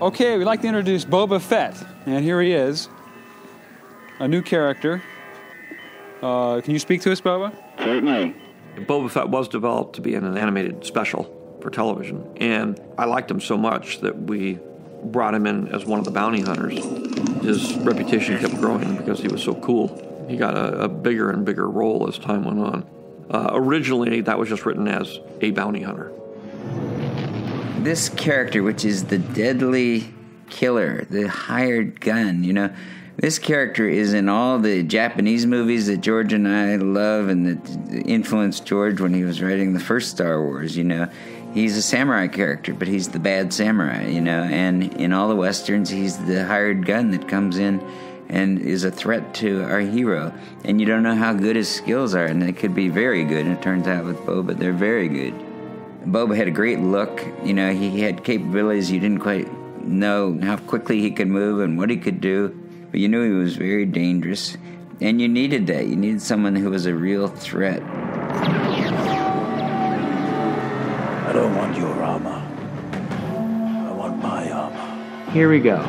Okay, we'd like to introduce Boba Fett, and here he is, a new character. Uh, can you speak to us, Boba? Certainly. Boba Fett was developed to be in an animated special for television, and I liked him so much that we brought him in as one of the bounty hunters. His reputation kept growing because he was so cool. He got a, a bigger and bigger role as time went on. Uh, originally, that was just written as a bounty hunter. This character, which is the deadly killer, the hired gun, you know, this character is in all the Japanese movies that George and I love and that influenced George when he was writing the first Star Wars, you know. He's a samurai character, but he's the bad samurai, you know, and in all the westerns, he's the hired gun that comes in and is a threat to our hero. And you don't know how good his skills are, and they could be very good. And it turns out with Boba, they're very good. Boba had a great look. You know, he had capabilities you didn't quite know how quickly he could move and what he could do, but you knew he was very dangerous. And you needed that. You needed someone who was a real threat. I don't want your armor. I want my armor. Here we go.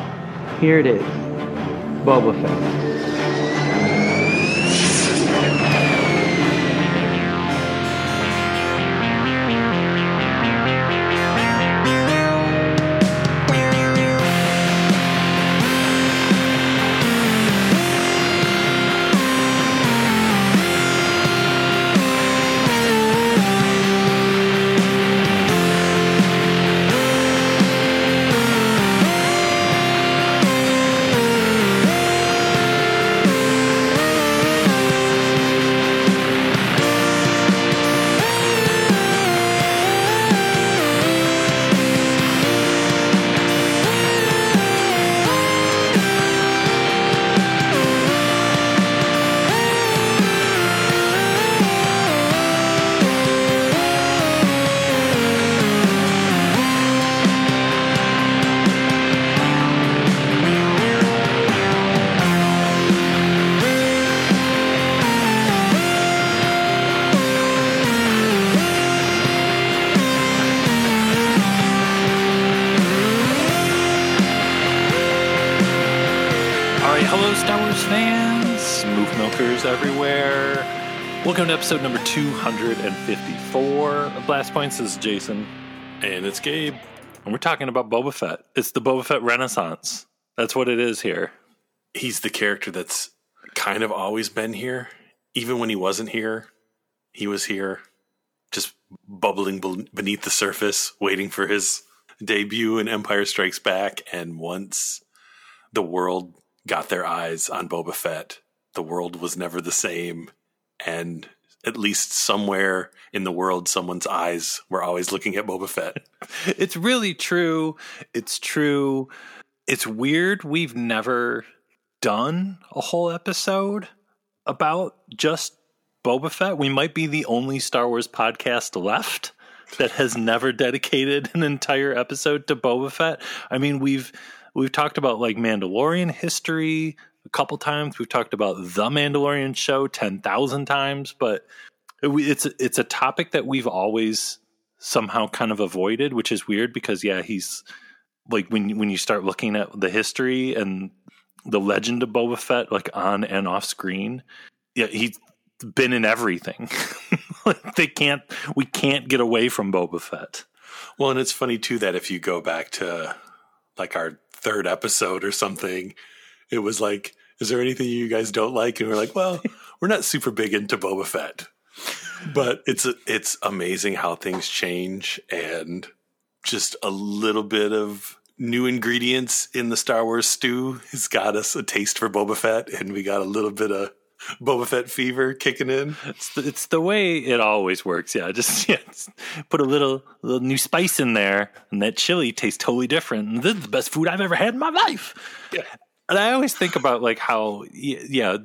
Here it is. Boba Fett. Episode number 254 of Blast Points. This is Jason. And it's Gabe. And we're talking about Boba Fett. It's the Boba Fett Renaissance. That's what it is here. he's the character that's kind of always been here. Even when he wasn't here, he was here, just bubbling beneath the surface, waiting for his debut in Empire Strikes Back. And once the world got their eyes on Boba Fett, the world was never the same. And at least somewhere in the world, someone's eyes were always looking at Boba Fett. It's really true. It's true. It's weird. We've never done a whole episode about just Boba Fett. We might be the only Star Wars podcast left that has never dedicated an entire episode to Boba Fett. I mean, we've we've talked about like Mandalorian history a couple times. We've talked about the Mandalorian show ten thousand times, but it's it's a topic that we've always somehow kind of avoided, which is weird because yeah, he's like when when you start looking at the history and the legend of Boba Fett, like on and off screen, yeah, he's been in everything. they can't, we can't get away from Boba Fett. Well, and it's funny too that if you go back to like our third episode or something, it was like, is there anything you guys don't like? And we're like, well, we're not super big into Boba Fett, but it's it's amazing how things change and just a little bit of new ingredients in the Star Wars stew has got us a taste for Boba Fett, and we got a little bit of Boba Fett fever kicking in. It's the, it's the way it always works. Yeah, just yeah, just put a little little new spice in there, and that chili tastes totally different. And this is the best food I've ever had in my life. Yeah. And I always think about like how yeah,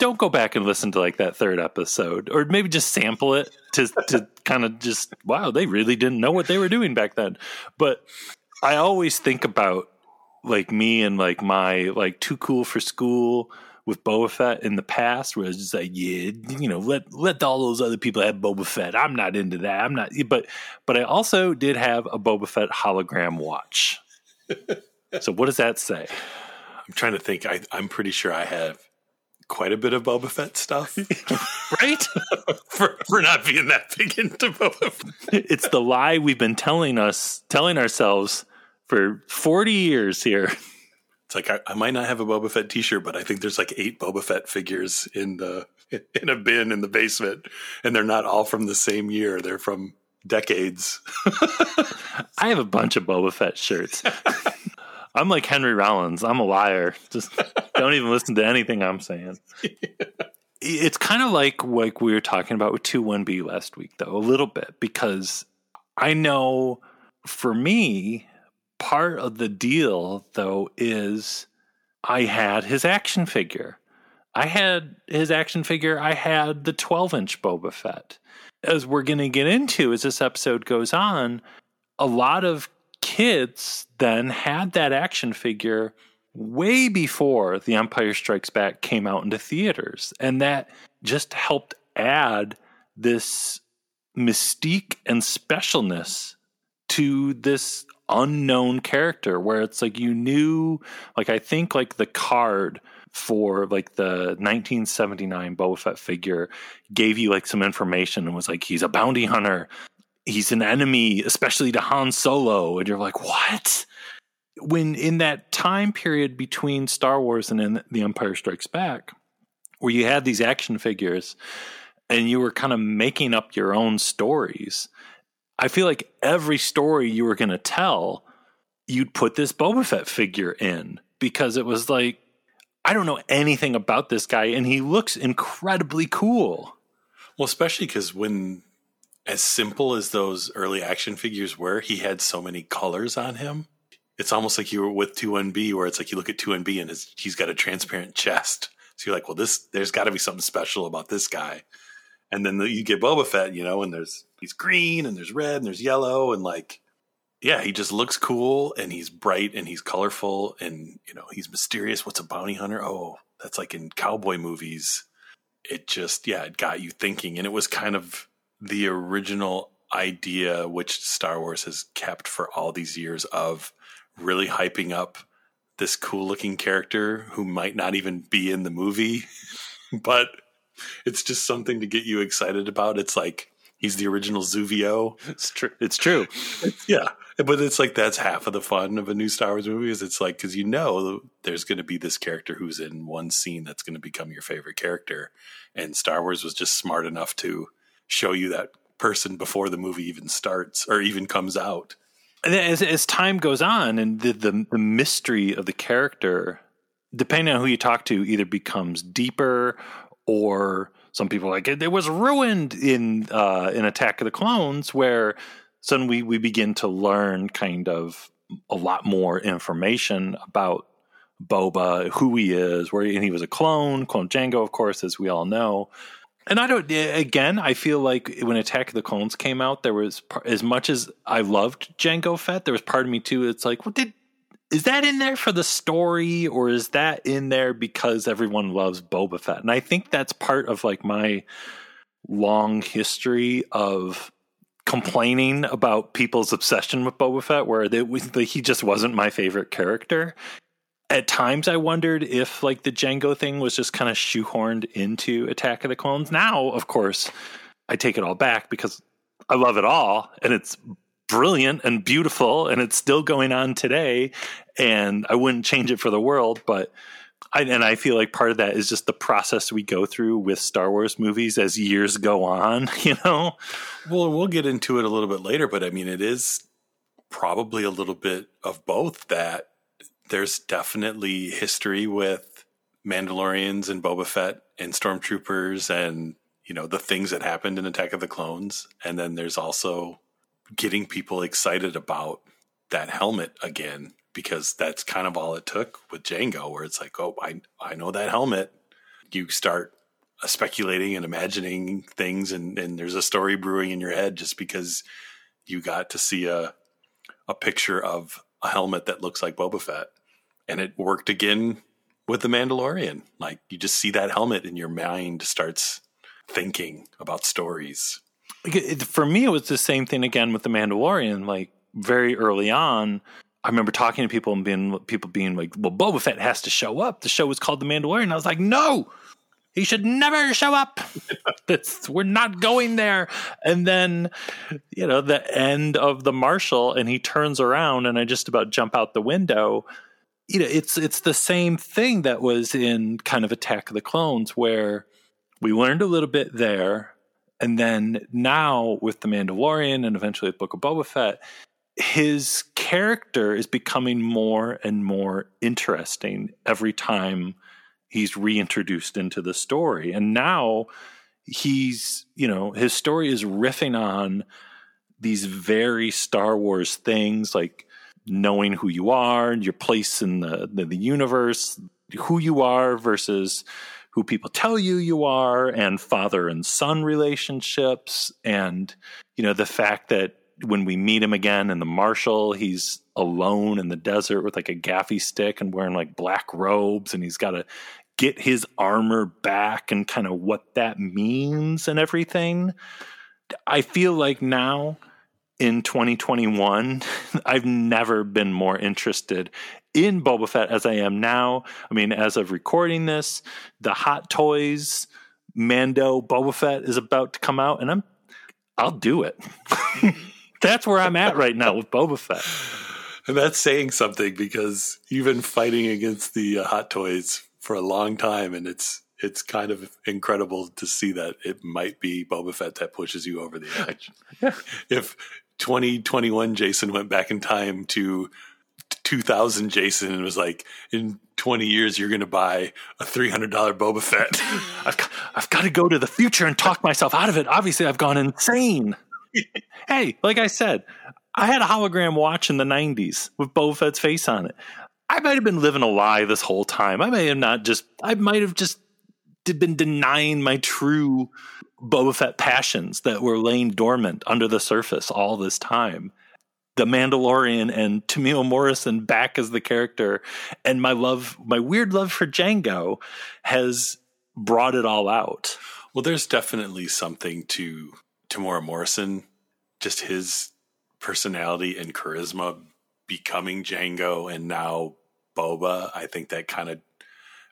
don't go back and listen to like that third episode, or maybe just sample it to to kind of just wow, they really didn't know what they were doing back then. But I always think about like me and like my like too cool for school with Boba Fett in the past, where I was just like, yeah, you know, let let all those other people have Boba Fett. I'm not into that. I'm not. But but I also did have a Boba Fett hologram watch. So what does that say? I'm trying to think. I, I'm pretty sure I have quite a bit of Boba Fett stuff Right? for, for not being that big into Boba Fett. it's the lie we've been telling us, telling ourselves for 40 years here. It's like I, I might not have a Boba Fett T-shirt, but I think there's like eight Boba Fett figures in the in a bin in the basement, and they're not all from the same year. They're from decades. I have a bunch of Boba Fett shirts. I'm like Henry Rollins. I'm a liar. Just don't even listen to anything I'm saying. It's kind of like like we were talking about with 2-1B last week though, a little bit because I know for me part of the deal though is I had his action figure. I had his action figure. I had the 12 inch Boba Fett. As we're going to get into as this episode goes on, a lot of kids then had that action figure way before The Empire Strikes Back came out into theaters. And that just helped add this mystique and specialness to this unknown character where it's like you knew like I think like the card for like the 1979 Boba Fett figure gave you like some information and was like he's a bounty hunter he's an enemy especially to Han Solo and you're like what when in that time period between Star Wars and then The Empire Strikes Back where you had these action figures and you were kind of making up your own stories I feel like every story you were going to tell, you'd put this Boba Fett figure in because it was like, I don't know anything about this guy, and he looks incredibly cool. Well, especially because when, as simple as those early action figures were, he had so many colors on him. It's almost like you were with 2-1B, where it's like you look at 2-1B and his, he's got a transparent chest. So you're like, well, this there's got to be something special about this guy. And then the, you get Boba Fett, you know, and there's he's green and there's red and there's yellow and like, yeah, he just looks cool and he's bright and he's colorful and you know he's mysterious. What's a bounty hunter? Oh, that's like in cowboy movies. It just yeah, it got you thinking, and it was kind of the original idea which Star Wars has kept for all these years of really hyping up this cool looking character who might not even be in the movie, but it's just something to get you excited about. It's like he's the original Zuvio. It's true. It's true. Yeah, but it's like that's half of the fun of a new Star Wars movie. Is it's like because you know there's going to be this character who's in one scene that's going to become your favorite character, and Star Wars was just smart enough to show you that person before the movie even starts or even comes out. And as, as time goes on, and the, the the mystery of the character, depending on who you talk to, either becomes deeper or some people like it, it was ruined in uh, in Attack of the Clones, where suddenly we, begin to learn kind of a lot more information about Boba, who he is, where he, and he was a clone, clone Jango, of course, as we all know. And I don't. Eh, again, I feel like when Attack of the Clones came out, there was as much as I loved Jango Fett, there was part of me too. It's like, well, did is that in there for the story or is that in there because everyone loves Boba Fett? And I think that's part of like my long history of complaining about people's obsession with Boba Fett, where they, he just wasn't my favorite character. At times, I wondered if like the Jango thing was just kind of shoehorned into Attack of the Clones. Now, of course, I take it all back because I love it all, and it's brilliant and beautiful and it's still going on today and I wouldn't change it for the world but I, and I feel like part of that is just the process we go through with Star Wars movies as years go on, you know. Well, we'll get into it a little bit later, but I mean, it is probably a little bit of both. That there's definitely history with Mandalorians and Boba Fett and Stormtroopers, and you know the things that happened in Attack of the Clones, and then there's also getting people excited about that helmet again because that's kind of all it took with Jango, where it's like, oh, I I know that helmet. You start speculating and imagining things, and and there's a story brewing in your head just because you got to see a a picture of a helmet that looks like Boba Fett, and it worked again with the Mandalorian. Like you just see that helmet, and your mind starts thinking about stories for me, it was the same thing again with the Mandalorian. Like very early on, I remember talking to people and being people being like, "Well, Boba Fett has to show up." The show was called The Mandalorian. I was like, "No, he should never show up. We're not going there." And then, you know, the end of the Marshal, and he turns around, and I just about jump out the window. You know, it's it's the same thing that was in kind of Attack of the Clones, where we learned a little bit there, and then now with the Mandalorian, and eventually with Book of Boba Fett his character is becoming more and more interesting every time he's reintroduced into the story. And now he's, you know, his story is riffing on these very Star Wars things like knowing who you are, and your place in the, the, the universe, who you are versus who people tell you you are, and father and son relationships, and, you know, the fact that when we meet him again in the Marshal, he's alone in the desert with like a gaffi stick and wearing like black robes, and he's got to get his armor back and kind of what that means and everything. I feel like now in 2021, I've never been more interested in Boba Fett as I am now. I mean, as of recording this, the Hot Toys Mando Boba Fett is about to come out, and I'm I'll do it. That's where I'm at right now with Boba Fett. And that's saying something because you've been fighting against the uh, Hot Toys for a long time, and it's it's kind of incredible to see that it might be Boba Fett that pushes you over the edge. Yeah. If 2021 Jason went back in time to 2000 Jason and was like, in 20 years, you're going to buy a $300 Boba Fett. I've, got- I've got to go to the future and talk myself out of it. Obviously, I've gone insane. hey, like I said, I had a hologram watch in the 90s with Boba Fett's face on it. I might have been living a lie this whole time. I may have not just, I might have just been denying my true Boba Fett passions that were laying dormant under the surface all this time. The Mandalorian and Temuera Morrison back as the character, and my love, my weird love for Jango has brought it all out. Well, there's definitely something to Temuera Morrison, just his personality and charisma becoming Jango and now Boba. I think that kind of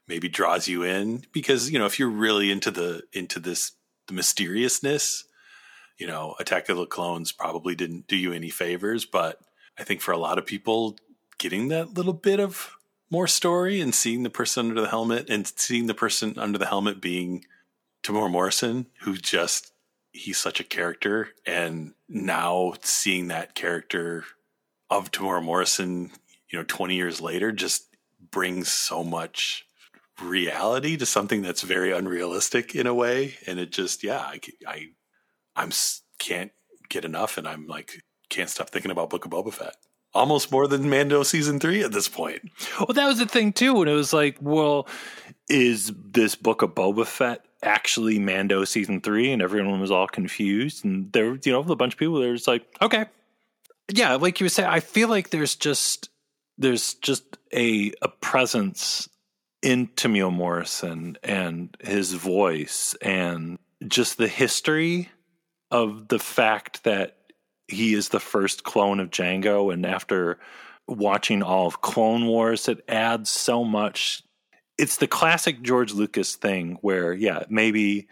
maybe draws you in because you know if you're really into the into this the mysteriousness, you know, Attack of the Clones probably didn't do you any favors, but I think for a lot of people, getting that little bit of more story and seeing the person under the helmet and seeing the person under the helmet being Temuera Morrison, who just he's such a character, and now seeing that character of Temuera Morrison, you know, 20 years later, just brings so much reality to something that's very unrealistic in a way. And it just, yeah, I, I, I'm can't get enough, and I'm like can't stop thinking about Book of Boba Fett. Almost more than Mando season three at this point. Well, that was the thing too, when it was like, well, is this book of Boba Fett actually Mando season three? And everyone was all confused, and there, you know, a bunch of people. There was like, okay, yeah, like you were saying, I feel like there's just there's just a a presence in Temuera Morrison and his voice, and just the history of the fact that he is the first clone of Jango, and after watching all of Clone Wars, it adds so much. It's the classic George Lucas thing where, yeah, maybe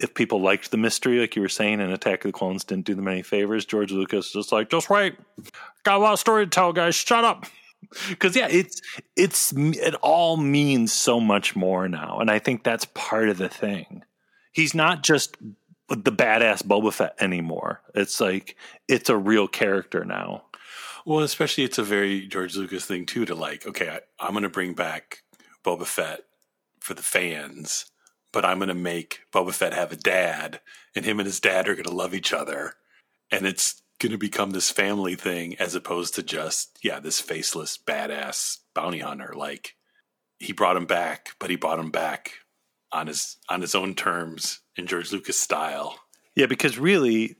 if people liked the mystery, like you were saying, and Attack of the Clones didn't do them any favors, George Lucas just like, just wait, got a lot of story to tell, guys. Shut up. Because yeah, it's it's it all means so much more now, and I think that's part of the thing. He's not just the badass Boba Fett anymore. It's like it's a real character now. Well, especially it's a very George Lucas thing too to like, okay, I, I'm going to bring back Boba Fett for the fans, but I'm going to make Boba Fett have a dad, and him and his dad are going to love each other, and it's going to become this family thing as opposed to just yeah, this faceless badass bounty hunter. Like he brought him back, but he brought him back on his on his own terms in George Lucas style. Yeah, because really,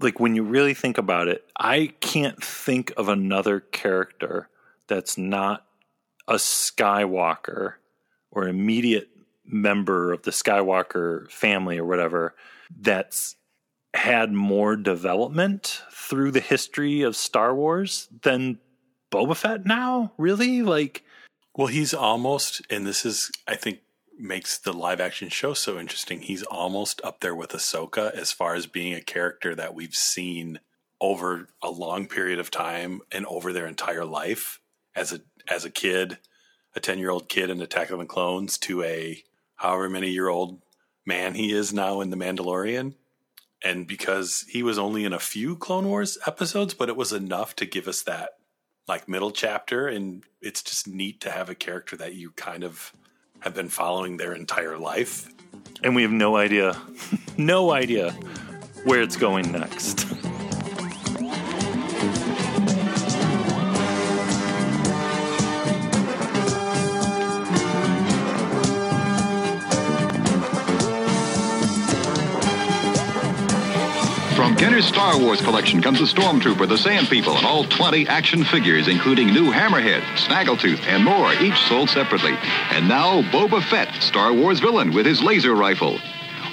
like when you really think about it, I can't think of another character that's not a Skywalker or immediate member of the Skywalker family or whatever that's had more development through the history of Star Wars than Boba Fett now? Really? Like, Well, he's almost, and this is, I think, makes the live action show so interesting. He's almost up there with Ahsoka as far as being a character that we've seen over a long period of time and over their entire life as a as a kid, a ten year old kid in Attack of the Clones to a however many year old man he is now in The Mandalorian. And because he was only in a few Clone Wars episodes, but it was enough to give us that like middle chapter and it's just neat to have a character that you kind of have been following their entire life and we have no idea, no idea where it's going next. Kenner's Star Wars collection comes the Stormtrooper, the Sand People, and all 20 action figures, including new Hammerhead, Snaggletooth, and more, each sold separately. And now, Boba Fett, Star Wars villain with his laser rifle.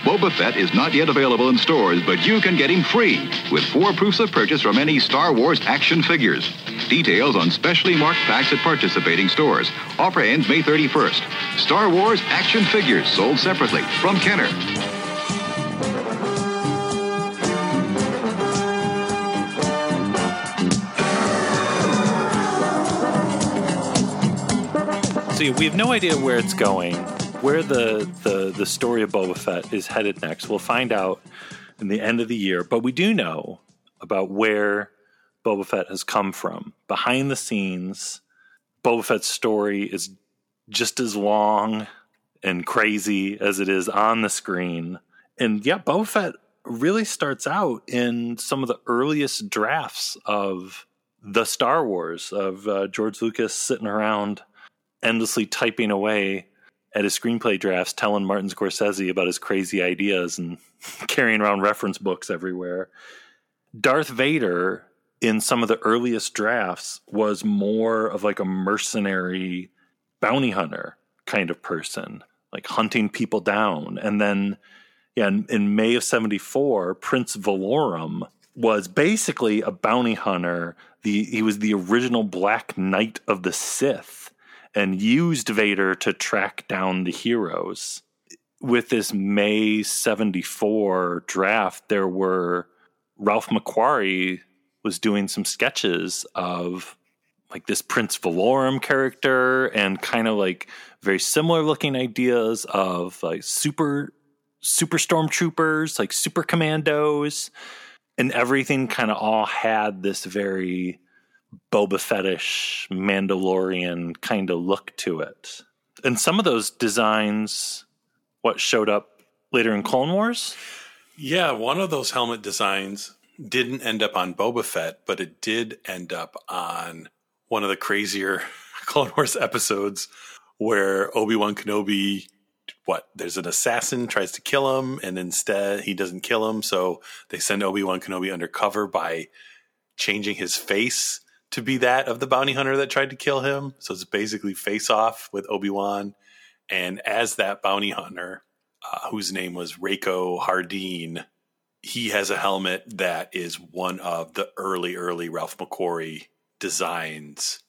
Boba Fett is not yet available in stores, but you can get him free with four proofs of purchase from any Star Wars action figures. Details on specially marked packs at participating stores. Offer ends May 31st. Star Wars action figures sold separately from Kenner. So we have no idea where it's going, where the, the, the story of Boba Fett is headed next. We'll find out in the end of the year, but we do know about where Boba Fett has come from. Behind the scenes, Boba Fett's story is just as long and crazy as it is on the screen. And yeah, Boba Fett really starts out in some of the earliest drafts of the Star Wars, of uh, George Lucas sitting around endlessly typing away at his screenplay drafts, telling Martin Scorsese about his crazy ideas and carrying around reference books everywhere. Darth Vader, in some of the earliest drafts, was more of like a mercenary bounty hunter kind of person, like hunting people down. And then, yeah, in, in May of 74, Prince Valorum was basically a bounty hunter. The, he was the original Black Knight of the Sith and used Vader to track down the heroes. With this May 74 draft, there were Ralph McQuarrie was doing some sketches of like this Prince Valorum character and kind of like very similar looking ideas of like super super stormtroopers, like super commandos, and everything kind of all had this very Boba Fettish Mandalorian kind of look to it. And some of those designs, what showed up later in Clone Wars? Yeah, one of those helmet designs didn't end up on Boba Fett, but it did end up on one of the crazier Clone Wars episodes where Obi Wan Kenobi, what, there's an assassin tries to kill him, and instead he doesn't kill him. So they send Obi Wan Kenobi undercover by changing his face to be that of the bounty hunter that tried to kill him. So it's basically face off with Obi Wan. And as that bounty hunter, uh, whose name was Rako Hardeen, he has a helmet that is one of the early, early Ralph McQuarrie designs.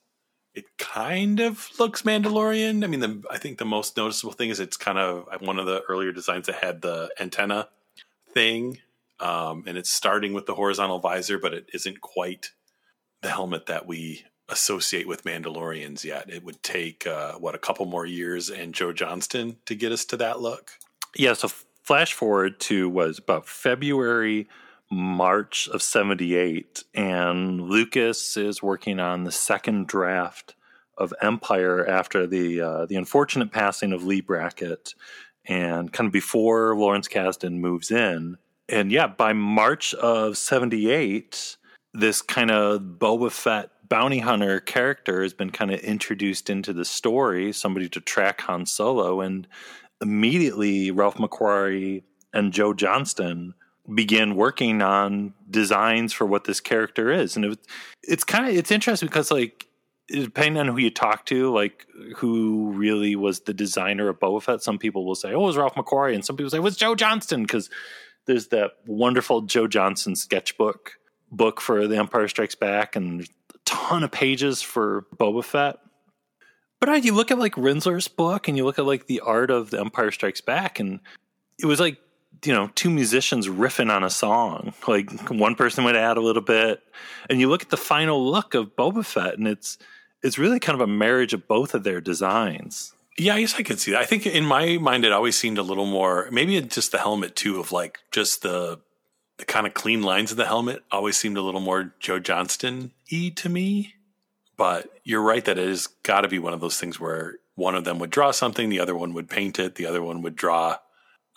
It kind of looks Mandalorian. I mean, the, I think the most noticeable thing is it's kind of one of the earlier designs that had the antenna thing. Um, and it's starting with the horizontal visor, but it isn't quite the helmet that we associate with Mandalorians yet. It would take uh, what a couple more years and Joe Johnston to get us to that look. Yeah. So flash forward to was about February, March of '78, and Lucas is working on the second draft of Empire after the uh, the unfortunate passing of Leigh Brackett, and kind of before Lawrence Kasdan moves in. And yeah, by March of '78 this kind of Boba Fett bounty hunter character has been kind of introduced into the story, somebody to track Han Solo, and immediately Ralph McQuarrie and Joe Johnston began working on designs for what this character is, and it, it's kind of it's interesting because like depending on who you talk to, like who really was the designer of Boba Fett, some people will say, "Oh, it was Ralph McQuarrie," and some people say, "It was Joe Johnston," because there's that wonderful Joe Johnston sketchbook book for The Empire Strikes Back and a ton of pages for Boba Fett. But you look at like Rinzler's book and you look at like the art of The Empire Strikes Back, and it was like, you know, two musicians riffing on a song. Like one person would add a little bit. And you look at the final look of Boba Fett, and it's it's really kind of a marriage of both of their designs. Yeah, I guess I could see that. I think in my mind, it always seemed a little more, maybe just the helmet too, of like just the the kind of clean lines of the helmet always seemed a little more Joe Johnston y to me. But you're right that it has got to be one of those things where one of them would draw something, the other one would paint it, the other one would draw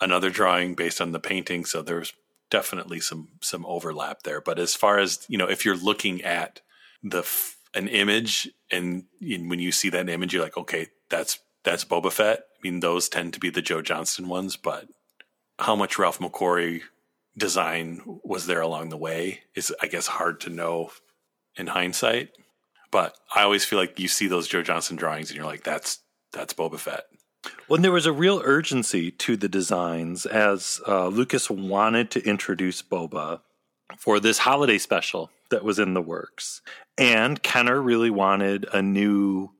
another drawing based on the painting. So there's definitely some some overlap there. But as far as you know, if you're looking at the f- an image and in, when you see that image, you're like, okay, that's that's Boba Fett. I mean, those tend to be the Joe Johnston ones, but how much Ralph McQuarrie design was there along the way is, I guess, hard to know in hindsight. But I always feel like you see those Joe Johnston drawings and you're like, that's that's Boba Fett. Well, there was a real urgency to the designs as uh, Lucas wanted to introduce Boba for this holiday special that was in the works. And Kenner really wanted a new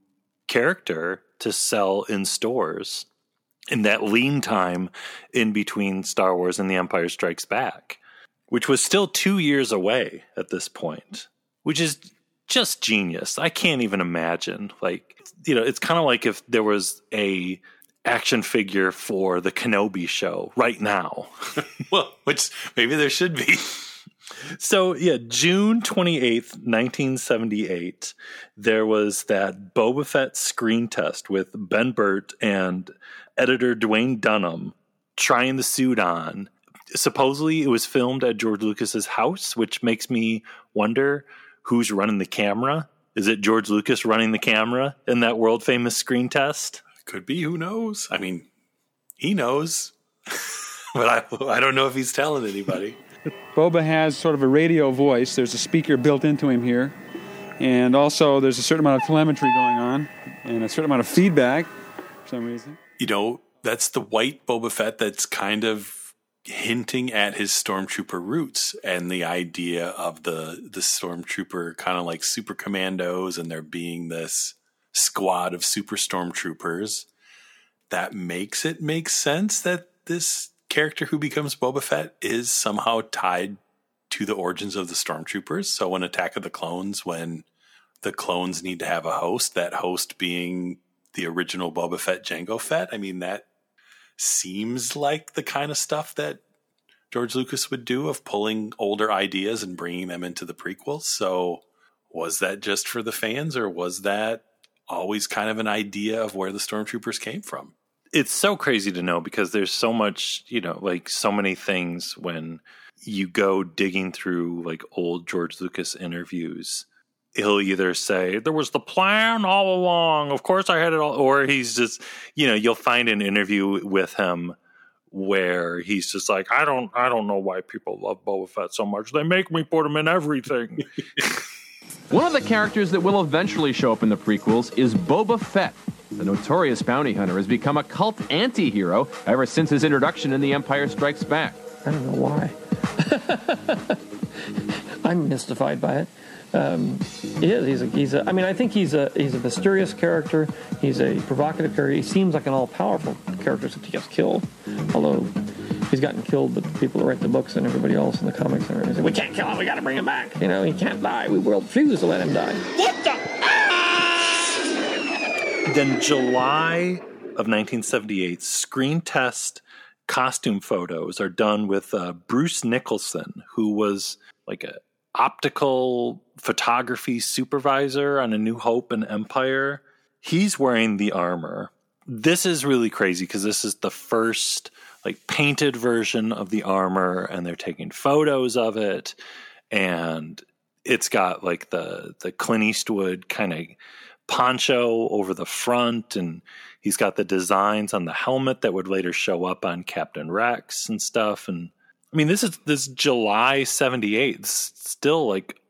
character to sell in stores in that lean time in between Star Wars and The Empire Strikes Back, which was still two years away at this point, which is just genius. I can't even imagine. Like, you know, it's kind of like if there was a action figure for the Kenobi show right now. well, which maybe there should be. So, yeah, June 28th, 1978, there was that Boba Fett screen test with Ben Burtt and editor Duwayne Dunham trying the suit on. Supposedly, it was filmed at George Lucas's house, which makes me wonder who's running the camera. Is it George Lucas running the camera in that world famous screen test? Could be. Who knows? I mean, he knows, but I I don't know if he's telling anybody. Boba has sort of a radio voice. There's a speaker built into him here. And also, there's a certain amount of telemetry going on and a certain amount of feedback for some reason. You know, that's the white Boba Fett that's kind of hinting at his stormtrooper roots and the idea of the the stormtrooper kind of like super commandos and there being this squad of super stormtroopers that makes it make sense that this character who becomes Boba Fett is somehow tied to the origins of the stormtroopers. So when Attack of the Clones, when the clones need to have a host, that host being the original Boba Fett, Jango Fett, I mean that seems like the kind of stuff that George Lucas would do of pulling older ideas and bringing them into the prequels. So was that just for the fans or was that always kind of an idea of where the stormtroopers came from? It's so crazy to know because there's so much, you know, like so many things when you go digging through like old George Lucas interviews. He'll either say, There was the plan all along. Of course I had it all. Or he's just, you know, you'll find an interview with him where he's just like, I don't, I don't know why people love Boba Fett so much. They make me put him in everything. One of the characters that will eventually show up in the prequels is Boba Fett. The notorious bounty hunter has become a cult anti hero ever since his introduction in The Empire Strikes Back. I don't know why. I'm mystified by it. Um, he is. He's a, he's a. I mean, I think he's a. He's a mysterious character. He's a provocative character. He seems like an all-powerful character, except he gets killed. Although he's gotten killed, but the people who write the books and everybody else in the comics and everything say, "We can't kill him. We got to bring him back." You know, he can't die. We will refuse to let him die. What the? Then July of 1978, screen test costume photos are done with uh, Bruce Nicholson, who was like a optical photography supervisor on A New Hope and Empire. He's wearing the armor. This is really crazy because this is the first like painted version of the armor and they're taking photos of it and it's got like the the Clint Eastwood kind of poncho over the front and he's got the designs on the helmet that would later show up on Captain Rex and stuff and I mean this is this July 78 it's still like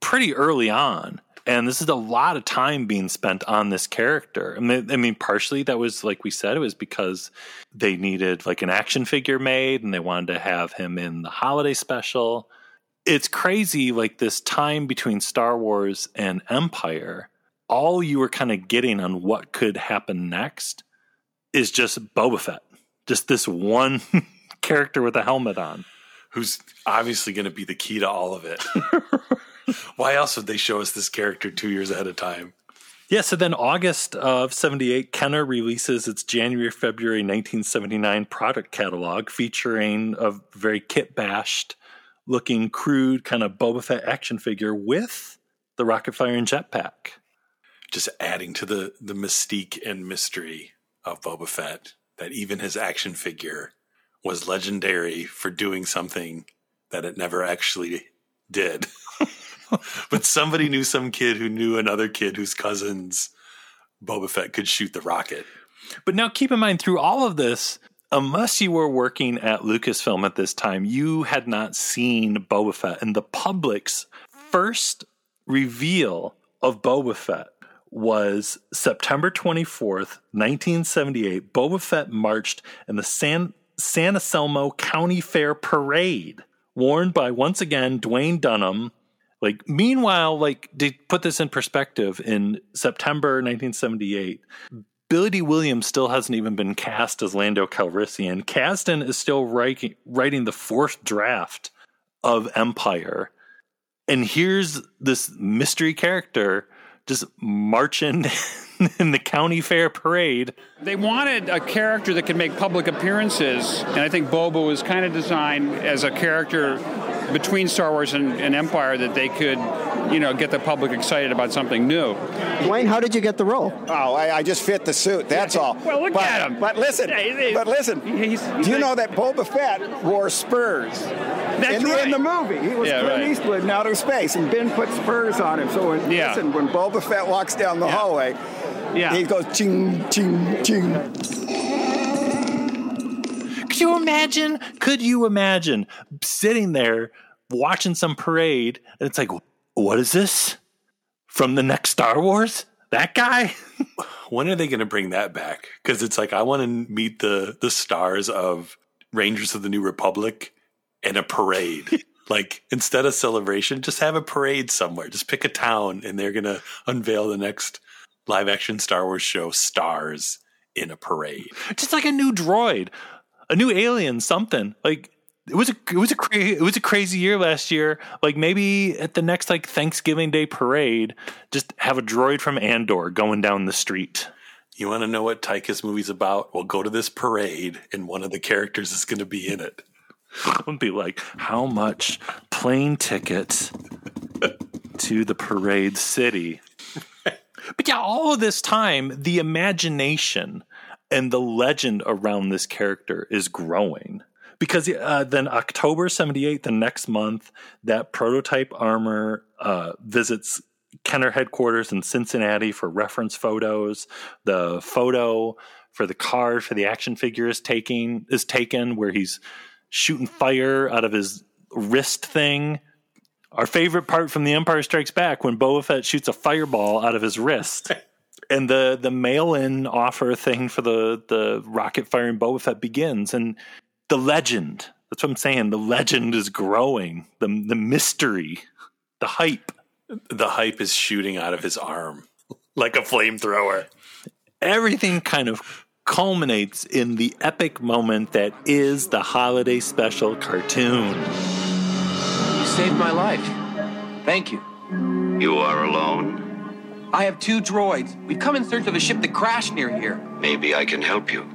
pretty early on and this is a lot of time being spent on this character. I mean, I mean, partially that was like we said, it was because they needed like an action figure made, and they wanted to have him in the holiday special. it's crazy like this time between Star Wars and Empire. All you were kind of getting on what could happen next is just Boba Fett, just this one character with a helmet on. Who's obviously going to be the key to all of it. Why else would they show us this character two years ahead of time? Yeah, so then August of 78, Kenner releases its January February 1979 product catalog featuring a very kit bashed looking crude kind of Boba Fett action figure with the rocket fire and jetpack. Just adding to the, the mystique and mystery of Boba Fett that even his action figure was legendary for doing something that it never actually did. but somebody knew some kid who knew another kid whose cousins Boba Fett could shoot the rocket. But now keep in mind, through all of this, unless you were working at Lucasfilm at this time, you had not seen Boba Fett. And the public's first reveal of Boba Fett was September 24th, 1978. Boba Fett marched in the San, San Anselmo County Fair Parade, worn by once again Duwayne Dunham. Like, meanwhile, like to put this in perspective, in September 1978, Billy Dee Williams still hasn't even been cast as Lando Calrissian. Kasdan is still writing, writing the fourth draft of Empire. And here's this mystery character just marching in the county fair parade. They wanted a character that could make public appearances, and I think Bobo was kind of designed as a character between Star Wars and, and Empire that they could, you know, get the public excited about something new. Wayne, how did you get the role? Oh, I, I just fit the suit. That's all. Well, look but, at him. But listen, but listen. He's- he's do you know that Boba Fett wore spurs? That's in, the, right. in the movie, he was Yeah, Clint right. Eastwood in outer space, and Ben put spurs on him. So when, Yeah. listen, when Boba Fett walks down the hallway, Yeah. he goes ching, ching, ching. Could you imagine? Could you imagine sitting there watching some parade and it's like, what is this? From the next Star Wars? That guy? When are they going to bring that back? Because it's like I want to meet the the stars of Rangers of the New Republic in a parade. like instead of celebration, just have a parade somewhere. Just pick a town, and they're going to unveil the next live action Star Wars show, Stars, in a parade. Just like a new droid, a new alien, something. Like it was a it was a cra- it was a crazy year last year. Like maybe at the next like Thanksgiving Day parade, just have a droid from Andor going down the street. You want to know what Taika's movie's about? Well, go to this parade, and one of the characters is going to be in it. Would be like how much plane tickets to the parade city. But yeah, all of this time, the imagination and the legend around this character is growing. Because uh, then October 78, the next month, that prototype armor uh, visits Kenner headquarters in Cincinnati for reference photos. The photo for the card for the action figure is taking is taken where he's shooting fire out of his wrist thing. Our favorite part from The Empire Strikes Back when Boba Fett shoots a fireball out of his wrist. and the the mail in offer thing for the the rocket firing Boba Fett begins, and the legend. That's what I'm saying. The legend is growing. The the mystery, the hype. The hype is shooting out of his arm like a flamethrower. Everything kind of culminates in the epic moment that is the holiday special cartoon. You saved my life. Thank you. You are alone? I have two droids. We've come in search of a ship that crashed near here. Maybe I can help you.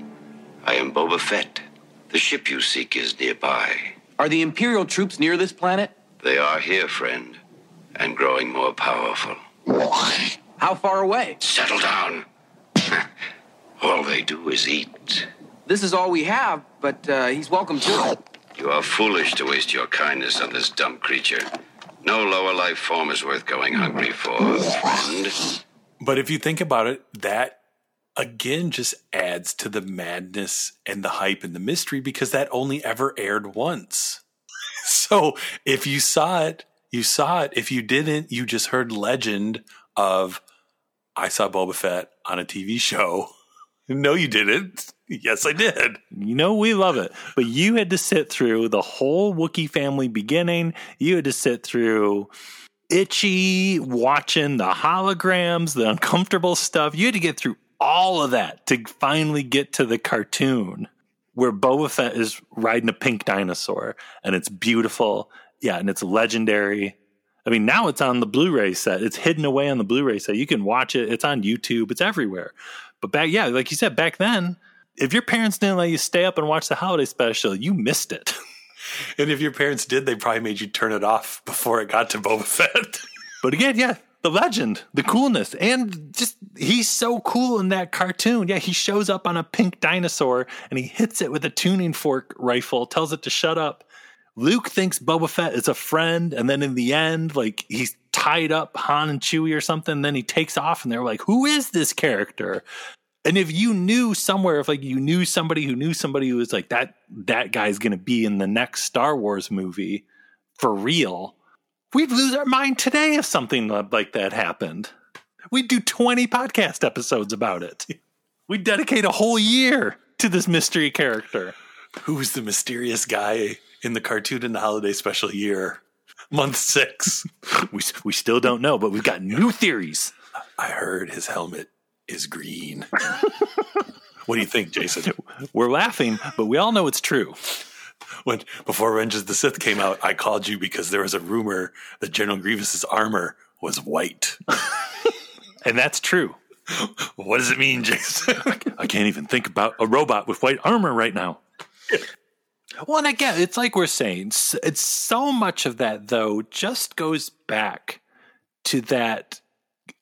I am Boba Fett. The ship you seek is nearby. Are the Imperial troops near this planet? They are here, friend, and growing more powerful. How far away? Settle down. All they do is eat. This is all we have, but uh, he's welcome to it. You are foolish to waste your kindness on this dumb creature. No lower life form is worth going hungry for, friend. But if you think about it, that again just adds to the madness and the hype and the mystery because that only ever aired once. So if you saw it, you saw it. If you didn't, you just heard legend of I saw Boba Fett on a TV show. No, you didn't. Yes, I did. You know we love it. But you had to sit through the whole Wookiee family beginning. You had to sit through itchy, watching the holograms, the uncomfortable stuff. You had to get through all of that to finally get to the cartoon where Boba Fett is riding a pink dinosaur and it's beautiful. Yeah, and it's legendary. I mean, now it's on the Blu-ray set. It's hidden away on the Blu-ray set. You can watch it. It's on YouTube. It's everywhere. But back, yeah, like you said, back then, if your parents didn't let you stay up and watch the holiday special, you missed it. And if your parents did, they probably made you turn it off before it got to Boba Fett. But again, yeah, the legend, the coolness, and just he's so cool in that cartoon. Yeah, he shows up on a pink dinosaur and he hits it with a tuning fork rifle, tells it to shut up. Luke thinks Boba Fett is a friend, and then in the end, like he's tied up Han and Chewie or something. Then he takes off, and they're like, "Who is this character?" And if you knew somewhere, if like you knew somebody who knew somebody who was like that, that guy's going to be in the next Star Wars movie for real, we'd lose our mind today if something like that happened. We'd do 20 podcast episodes about it. We'd dedicate a whole year to this mystery character. Who's the mysterious guy in the cartoon in the holiday special year? Month six. we, we still don't know, but we've got new theories. I heard his helmet is green. what do you think, Jason? We're laughing, but we all know it's true. When before Revenge of the Sith came out, I called you because there was a rumor that General Grievous's armor was white. and that's true. What does it mean, Jason? I can't even think about a robot with white armor right now. Well, and again, it's like we're saying, it's so much of that, though, just goes back to that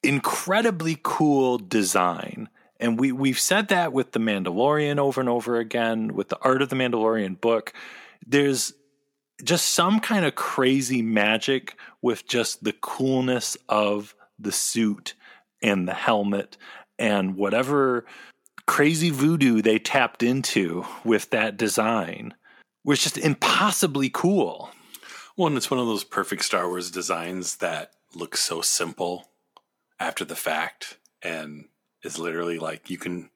incredibly cool design. And we, we've said that with The Mandalorian over and over again, with the Art of the Mandalorian book. There's just some kind of crazy magic with just the coolness of the suit and the helmet and whatever crazy voodoo they tapped into with that design was just impossibly cool. Well, and it's one of those perfect Star Wars designs that looks so simple after the fact and is literally like you can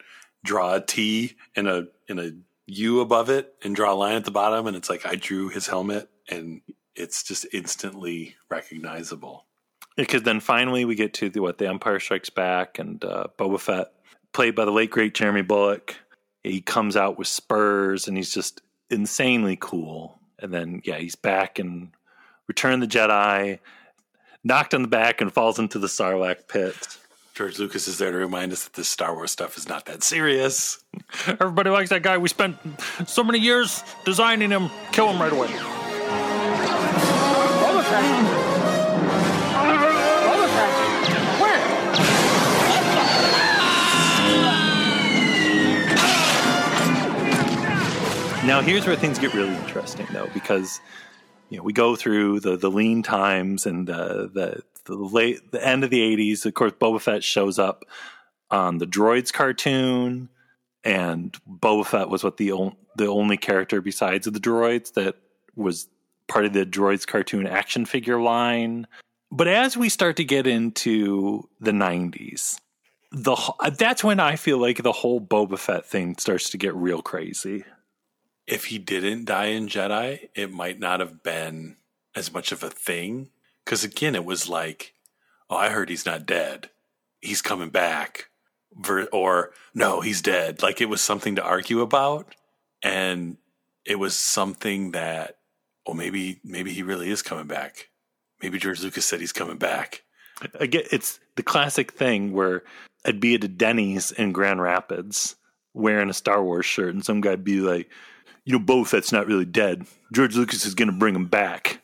draw a T in a in a U above it and draw a line at the bottom and it's like I drew his helmet and it's just instantly recognizable. Because then finally we get to the what the Empire Strikes Back and uh, Boba Fett, played by the late great Jeremy Bulloch. He comes out with spurs and he's just insanely cool. And then yeah, he's back in Return the Jedi, knocked on the back and falls into the Sarlacc pit. George Lucas is there to remind us that this Star Wars stuff is not that serious. Everybody likes that guy. We spent so many years designing him. Kill him right away. Now here's where things get really interesting, though, because you know we go through the the lean times and the the the late the end of the '80s. Of course, Boba Fett shows up on the Droids cartoon, and Boba Fett was what the the only character besides the Droids that was part of the Droids cartoon action figure line. But as we start to get into the '90s, the that's when I feel like the whole Boba Fett thing starts to get real crazy if he didn't die in Jedi, it might not have been as much of a thing. Because again, it was like, oh, I heard he's not dead. He's coming back. Or, no, he's dead. Like it was something to argue about. And it was something that, oh, maybe, maybe he really is coming back. Maybe George Lucas said he's coming back. Again, it's the classic thing where I'd be at a Denny's in Grand Rapids wearing a Star Wars shirt, and some guy'd be like, you know, Boba Fett's not really dead. George Lucas is going to bring him back.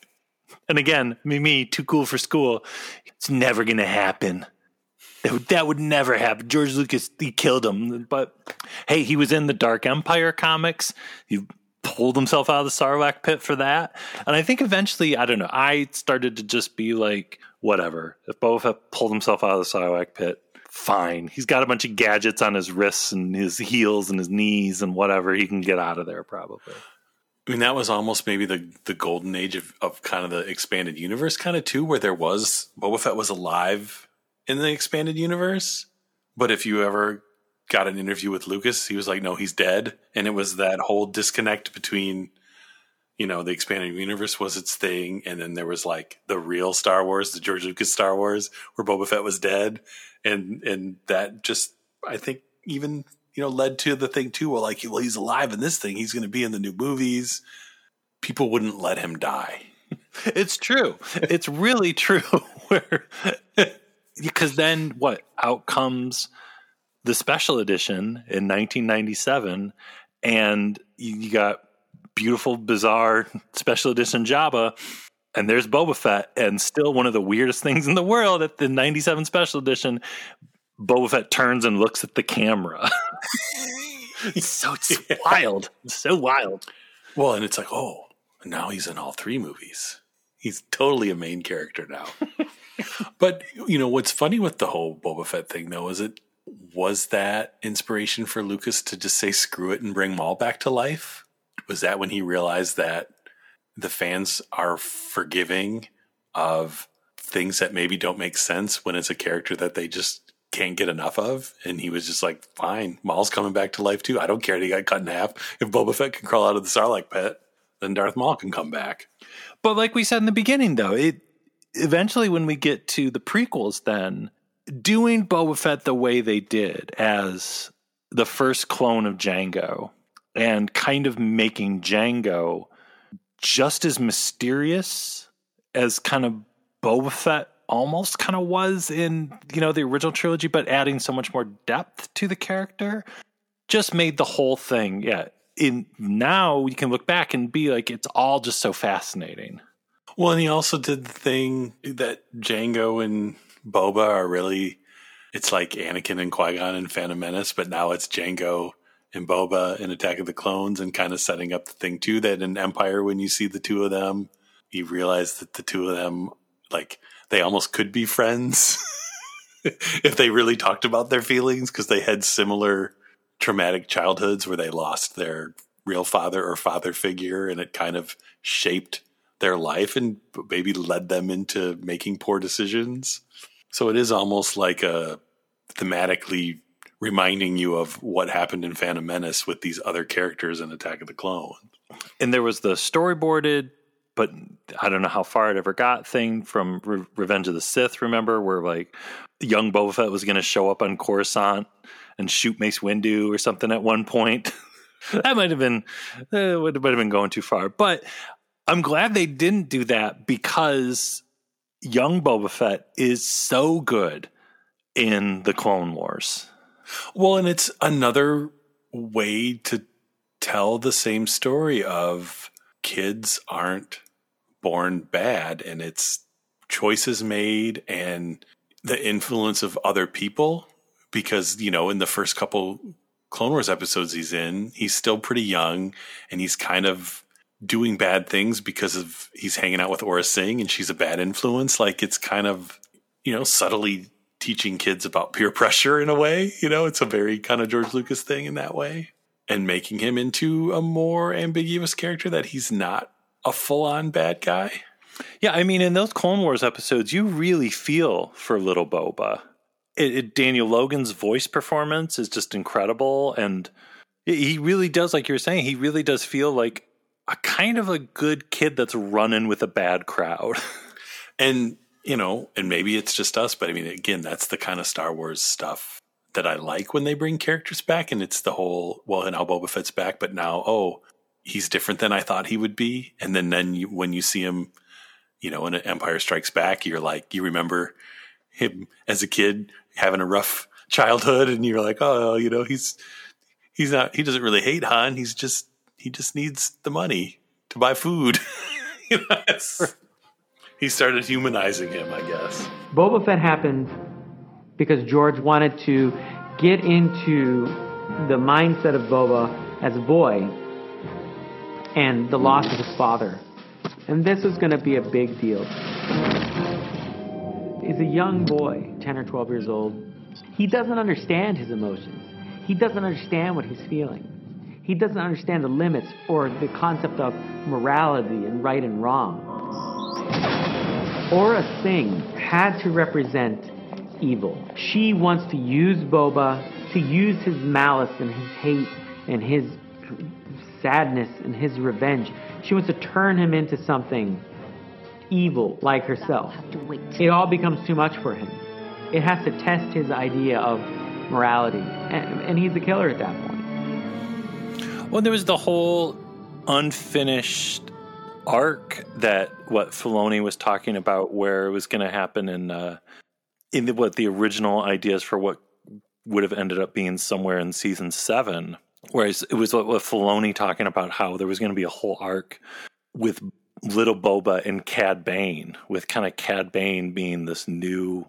And again, me, me, too cool for school. It's never going to happen. That would, that would never happen. George Lucas, he killed him. But hey, he was in the Dark Empire comics. He pulled himself out of the Sarlacc pit for that. And I think eventually, I don't know, I started to just be like, whatever. If Boba Fett pulled himself out of the Sarlacc pit, fine. He's got a bunch of gadgets on his wrists and his heels and his knees and whatever. He can get out of there probably. I mean, that was almost maybe the, the golden age of, of kind of the expanded universe, kind of too, where there was Boba Fett was alive in the expanded universe. But if you ever got an interview with Lucas, he was like, "No, he's dead," and it was that whole disconnect between, you know, the expanded universe was its thing, and then there was like the real Star Wars, the George Lucas Star Wars, where Boba Fett was dead, and and that just I think even you know led to the thing too. Well, like, well, he's alive in this thing. He's going to be in the new movies. People wouldn't let him die. It's true. It's really true. Where because then what out comes the special edition in 1997, and you, you got beautiful, bizarre special edition Jabba, and there's Boba Fett, and still one of the weirdest things in the world at the 97 special edition. Boba Fett turns and looks at the camera. it's so it's wild. It's so wild. Well, and it's like, oh, now he's in all three movies. He's totally a main character now. but you know what's funny with the whole Boba Fett thing, though, is it was that inspiration for Lucas to just say screw it and bring Maul back to life? Was that when he realized that the fans are forgiving of things that maybe don't make sense when it's a character that they just can't get enough of? And he was just like, fine, Maul's coming back to life too. I don't care that he got cut in half. If Boba Fett can crawl out of the Sarlacc pit, then Darth Maul can come back. But like we said in the beginning, though, it eventually when we get to the prequels, then doing Boba Fett the way they did as the first clone of Jango and kind of making Jango just as mysterious as kind of Boba Fett almost kind of was in you know the original trilogy, but adding so much more depth to the character just made the whole thing yeah in now you can look back and be like it's all just so fascinating Well, and he also did the thing that Jango and Boba are really. It's like Anakin and Qui Gon and Phantom Menace, but now it's Jango and Boba in Attack of the Clones, and kind of setting up the thing too that in Empire, when you see the two of them, you realize that the two of them, like, they almost could be friends if they really talked about their feelings because they had similar traumatic childhoods where they lost their real father or father figure, and it kind of shaped their life and maybe led them into making poor decisions. So it is almost like a thematically reminding you of what happened in Phantom Menace with these other characters in Attack of the Clone. and there was the storyboarded but i don't know how far it ever got thing from Re- revenge of the sith remember where like young boba fett was going to show up on coruscant and shoot mace windu or something at one point. That might have been uh, would have been going too far. But i'm glad they didn't do that because young boba fett is so good in the clone wars Well, and it's another way to tell the same story of kids aren't born bad and it's choices made and the influence of other people because you know in the first couple clone wars episodes he's in he's still pretty young and he's kind of doing bad things because of he's hanging out with Aurra Sing and she's a bad influence. Like it's kind of you know subtly teaching kids about peer pressure in a way you know it's a very kind of George Lucas thing in that way and making him into a more ambiguous character that he's not a full-on bad guy Yeah, I mean, in those Clone Wars episodes, you really feel for little Boba. It, it, Daniel Logan's voice performance is just incredible, and he really does, like you were saying, he really does feel like a kind of a good kid that's running with a bad crowd. and you know, and maybe it's just us, but I mean, again, that's the kind of Star Wars stuff that I like when they bring characters back, and it's the whole well, and now Boba Fett's back, but now oh, he's different than I thought he would be, and then then you, when you see him, you know, in Empire Strikes Back, you're like, you remember him as a kid having a rough childhood, and you're like, oh, you know, he's he's not he doesn't really hate Han, he's just he just needs the money to buy food. you know, he started humanizing him, I guess. Boba Fett happened because George wanted to get into the mindset of Boba as a boy and the loss of his father. And this is going to be a big deal. He's a young boy, 10 or 12 years old. He doesn't understand his emotions. He doesn't understand what he's feeling. He doesn't understand the limits or the concept of morality and right and wrong. Aurra Sing had to represent evil. She wants to use Boba to use his malice and his hate and his sadness and his revenge. She wants to turn him into something evil like herself. It all becomes too much for him. It has to test his idea of morality, and, and he's a killer at that point. Well, there was the whole unfinished arc that what Filoni was talking about, where it was going to happen in uh, in the, what the original ideas for what would have ended up being somewhere in season seven. Whereas it was what, what Filoni talking about how there was going to be a whole arc with little Boba and Cad Bane, with kind of Cad Bane being this new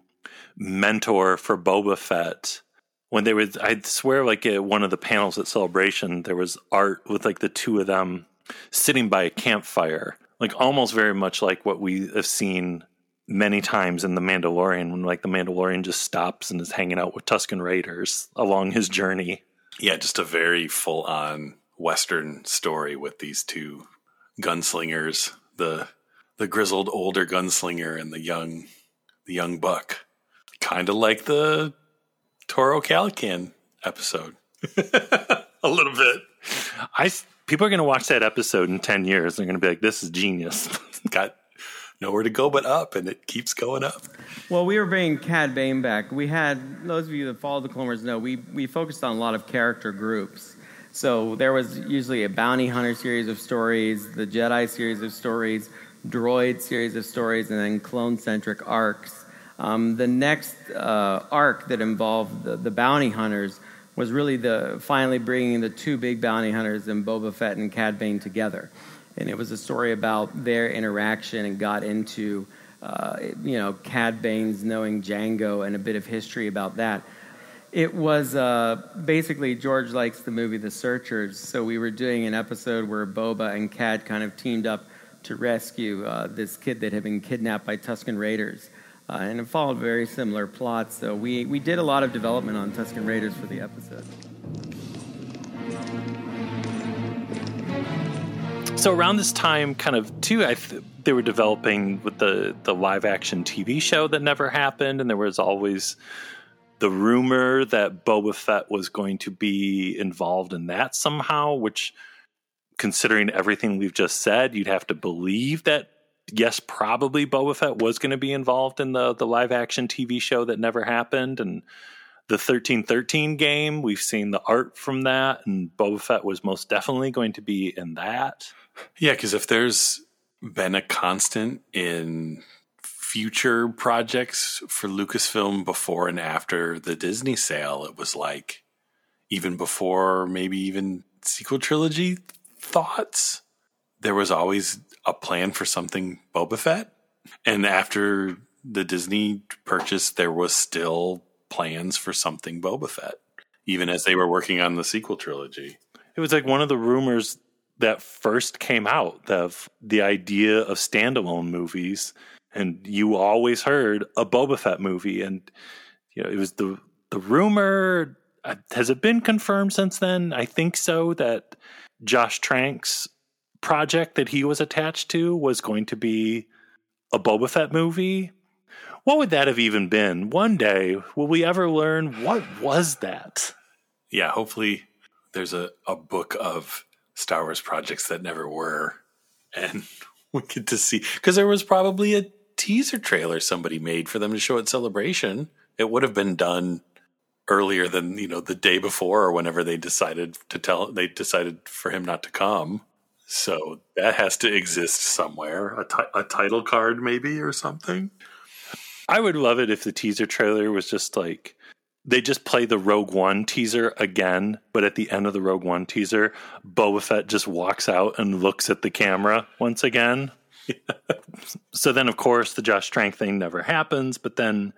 mentor for Boba Fett. When they were, I swear, like at one of the panels at Celebration, there was art with like the two of them sitting by a campfire, like almost very much like what we have seen many times in The Mandalorian, when like the Mandalorian just stops and is hanging out with Tusken Raiders along his journey. Yeah, just a very full on Western story with these two gunslingers, the the grizzled older gunslinger and the young the young buck. Kind of like the Toro Calican episode. a little bit. I people are going to watch that episode in 10 years. They're going to be like, this is genius. Got nowhere to go but up, and it keeps going up. Well, we were bringing Cad Bane back. We had, those of you that follow the Clone Wars know, we, we focused on a lot of character groups. So there was usually a bounty hunter series of stories, the Jedi series of stories, droid series of stories, and then clone centric arcs. Um, the next uh, arc that involved the, the bounty hunters was really the finally bringing the two big bounty hunters and Boba Fett and Cad Bane together, and it was a story about their interaction and got into uh, you know Cad Bane's knowing Jango and a bit of history about that. It was uh, basically George likes the movie The Searchers, so we were doing an episode where Boba and Cad kind of teamed up to rescue uh, this kid that had been kidnapped by Tusken Raiders. Uh, and it followed very similar plots. So we, we did a lot of development on Tusken Raiders for the episode. So around this time, kind of too, I th- they were developing with the the live action TV show that never happened, and there was always the rumor that Boba Fett was going to be involved in that somehow. Which, considering everything we've just said, you'd have to believe that yes, probably Boba Fett was going to be involved in the the live action TV show that never happened, and the thirteen thirteen game. We've seen the art from that, and Boba Fett was most definitely going to be in that. Yeah, because if there's been a constant in future projects for Lucasfilm before and after the Disney sale, it was like even before maybe even sequel trilogy thoughts, there was always a plan for something Boba Fett. And after the Disney purchase, there was still plans for something Boba Fett, even as they were working on the sequel trilogy. It was like one of the rumors that first came out of the idea of standalone movies, and you always heard a Boba Fett movie, and you know it was the the rumor. uh, Has it been confirmed since then? I think so. That Josh Trank's project that he was attached to was going to be a Boba Fett movie. What would that have even been? One day, will we ever learn what was that? Yeah, hopefully there's a, a book of Star Wars projects that never were. And we get to see, because there was probably a teaser trailer somebody made for them to show at Celebration. It would have been done earlier than, you know, the day before or whenever they decided to tell, they decided for him not to come. So that has to exist somewhere. A, title card, maybe, or something. I would love it if the teaser trailer was just like they just play the Rogue One teaser again, but at the end of the Rogue One teaser, Boba Fett just walks out and looks at the camera once again. so then, of course, the Josh Trank thing never happens. But then,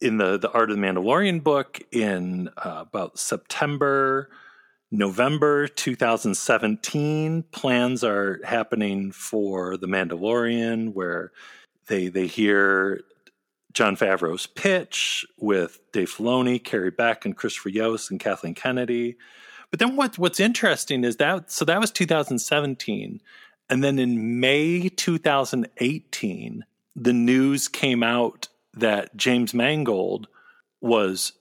in the the Art of the Mandalorian book, in uh, about September, November 2017, plans are happening for the Mandalorian, where they they hear Jon Favreau's pitch with Dave Filoni, Carrie Beck, and Christopher Yost and Kathleen Kennedy. But then what, what's interesting is that so that was 2017, and then in May 2018, the news came out that James Mangold was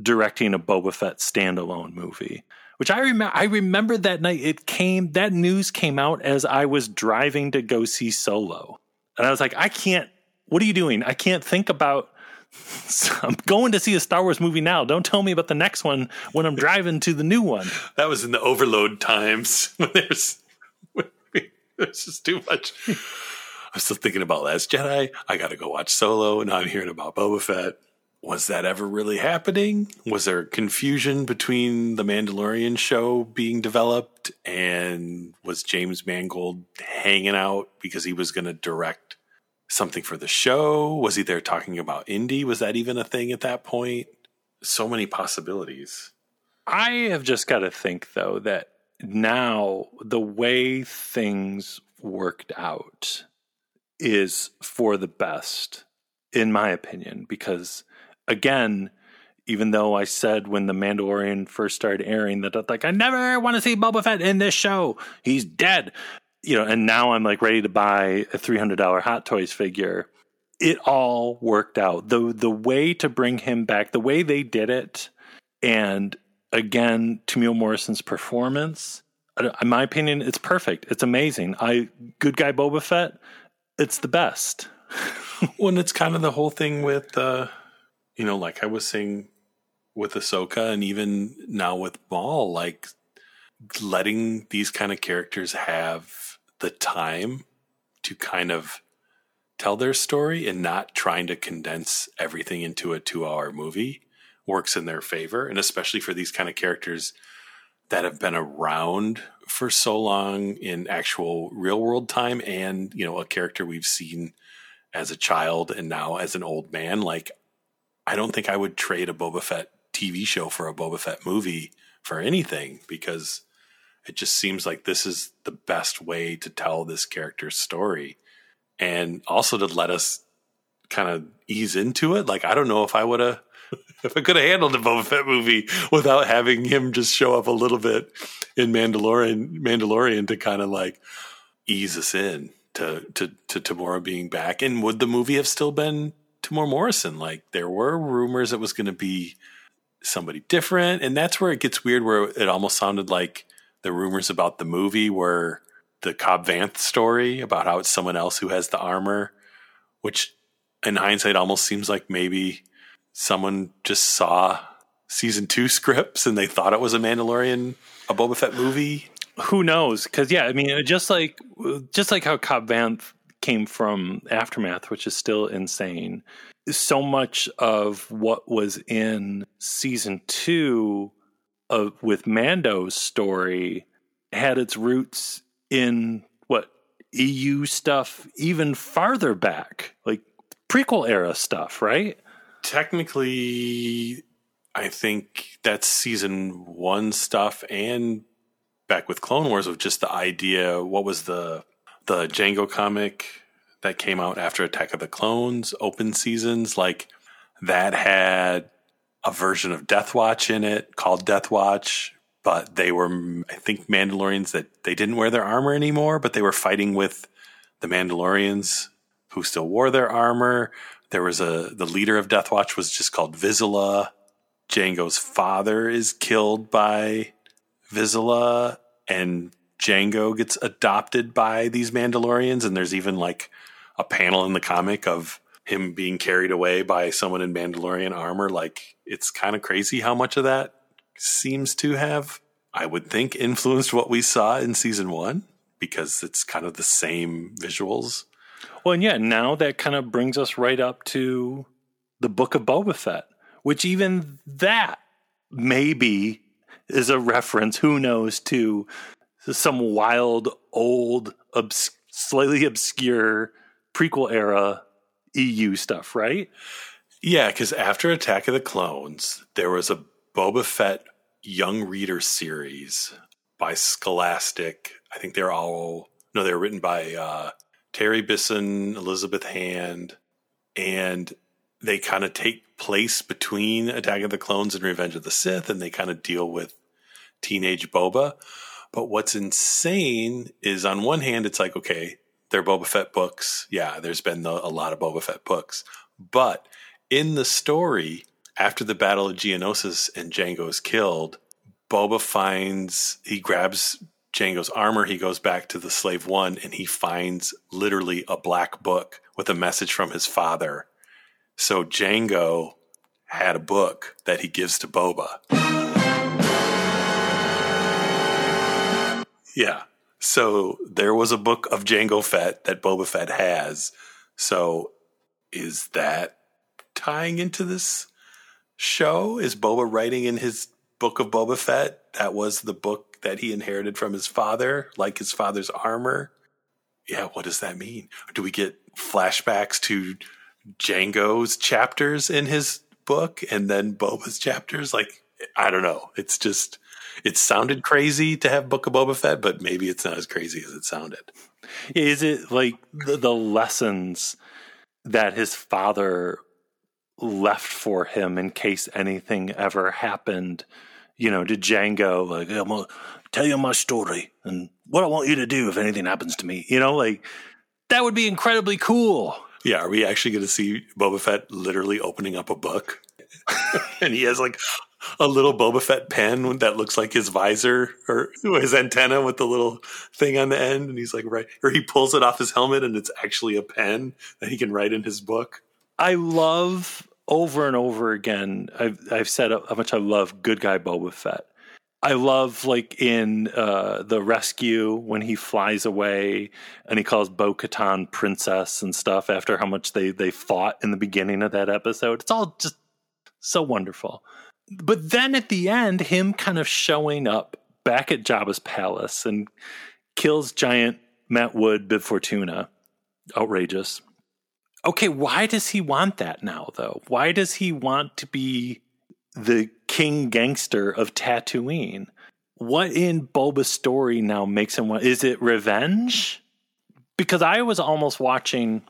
directing a Boba Fett standalone movie. Which I remember I remember that night it came that news came out as I was driving to go see Solo. And I was like, I can't what are you doing? I can't think about I'm going to see a Star Wars movie now. Don't tell me about the next one when I'm driving to the new one. That was in the overload times when there's there's just too much. I'm still thinking about Last Jedi. I got to go watch Solo. Now I'm hearing about Boba Fett. Was that ever really happening? Was there confusion between the Mandalorian show being developed and was James Mangold hanging out because he was going to direct something for the show? Was he there talking about Indy? Was that even a thing at that point? So many possibilities. I have just got to think though that now the way things worked out is for the best, in my opinion, because again, even though I said when the Mandalorian first started airing that like I never want to see Boba Fett in this show, he's dead, you know, and now I'm like ready to buy a three hundred dollar Hot Toys figure. It all worked out. the The way to bring him back, the way they did it, and again, Temuera Morrison's performance. In my opinion, it's perfect. It's amazing. I good guy Boba Fett. It's the best. when it's kind of the whole thing with, uh, you know, like I was saying with Ahsoka, and even now with Maul, like letting these kind of characters have the time to kind of tell their story and not trying to condense everything into a two hour movie works in their favor. And especially for these kind of characters that have been around for so long in actual real world time and, you know, a character we've seen as a child and now as an old man. Like, I don't think I would trade a Boba Fett TV show for a Boba Fett movie for anything because it just seems like this is the best way to tell this character's story and also to let us kind of ease into it. Like, I don't know if I would have if I could have handled a Boba Fett movie without having him just show up a little bit in Mandalorian, Mandalorian to kind of like ease us in to to to Temuera being back, and would the movie have still been Temuera Morrison? Like there were rumors it was going to be somebody different, and that's where it gets weird. Where it almost sounded like the rumors about the movie were the Cobb Vanth story about how it's someone else who has the armor, which in hindsight almost seems like maybe someone just saw season two scripts and they thought it was a Mandalorian, a Boba Fett movie. Who knows? Because yeah, I mean, just like just like how Cobb Vanth came from Aftermath, which is still insane. So much of what was in season two of with Mando's story had its roots in what EU stuff even farther back, like prequel era stuff, right? technically, I think that's season one stuff and back with Clone Wars of just the idea. What was the the Jango comic that came out after Attack of the Clones? Open seasons like that had a version of Death Watch in it called Death Watch, but they were I think Mandalorians that they didn't wear their armor anymore, but they were fighting with the Mandalorians who still wore their armor. There was a the leader of Death Watch was just called Vizsla. Jango's father is killed by Vizsla, and Jango gets adopted by these Mandalorians. And there's even like a panel in the comic of him being carried away by someone in Mandalorian armor. Like it's kind of crazy how much of that seems to have, I would think, influenced what we saw in season one because it's kind of the same visuals. Well, and yeah, now that kind of brings us right up to the Book of Boba Fett, which even that maybe is a reference, who knows, to some wild, old, obs- slightly obscure prequel era EU stuff, right? Yeah, because after Attack of the Clones, there was a Boba Fett young reader series by Scholastic. I think they're all no, they were written by uh, Terry Bisson, Elizabeth Hand, and they kind of take place between Attack of the Clones and Revenge of the Sith, and they kind of deal with teenage Boba. But what's insane is on one hand, it's like, okay, they're Boba Fett books. Yeah, there's been the, a lot of Boba Fett books. But in the story, after the Battle of Geonosis and Jango is killed, Boba finds he grabs Jango's armor. He goes back to the Slave One and he finds literally a black book with a message from his father. So Jango had a book that he gives to Boba. Yeah. So there was a book of Jango Fett that Boba Fett has. So is that tying into this show? Is Boba writing in his book of Boba Fett? That was the book that he inherited from his father, like his father's armor. Yeah, what does that mean? Do we get flashbacks to Jango's chapters in his book and then Boba's chapters? Like, I don't know. It's just, it sounded crazy to have Book of Boba Fett, but maybe it's not as crazy as it sounded. Is it like the, the lessons that his father left for him in case anything ever happened? You know, to Jango, like, I'm to tell you my story and what I want you to do if anything happens to me. You know, like, that would be incredibly cool. Yeah, are we actually going to see Boba Fett literally opening up a book? and he has like a little Boba Fett pen that looks like his visor or his antenna with the little thing on the end. And he's like, right, or he pulls it off his helmet and it's actually a pen that he can write in his book. I love over and over again. I've I've said how much I love Good Guy Boba Fett. I love like in uh, the rescue when he flies away and he calls Bo Katan princess and stuff after how much they they fought in the beginning of that episode. It's all just so wonderful. But then at the end, him kind of showing up back at Jabba's palace and kills giant Matt Wood Bib Fortuna. Outrageous. Okay, why does he want that now, though? Why does he want to be the king gangster of Tatooine? What in Boba's story now makes him want? Is it revenge? Because I was almost watching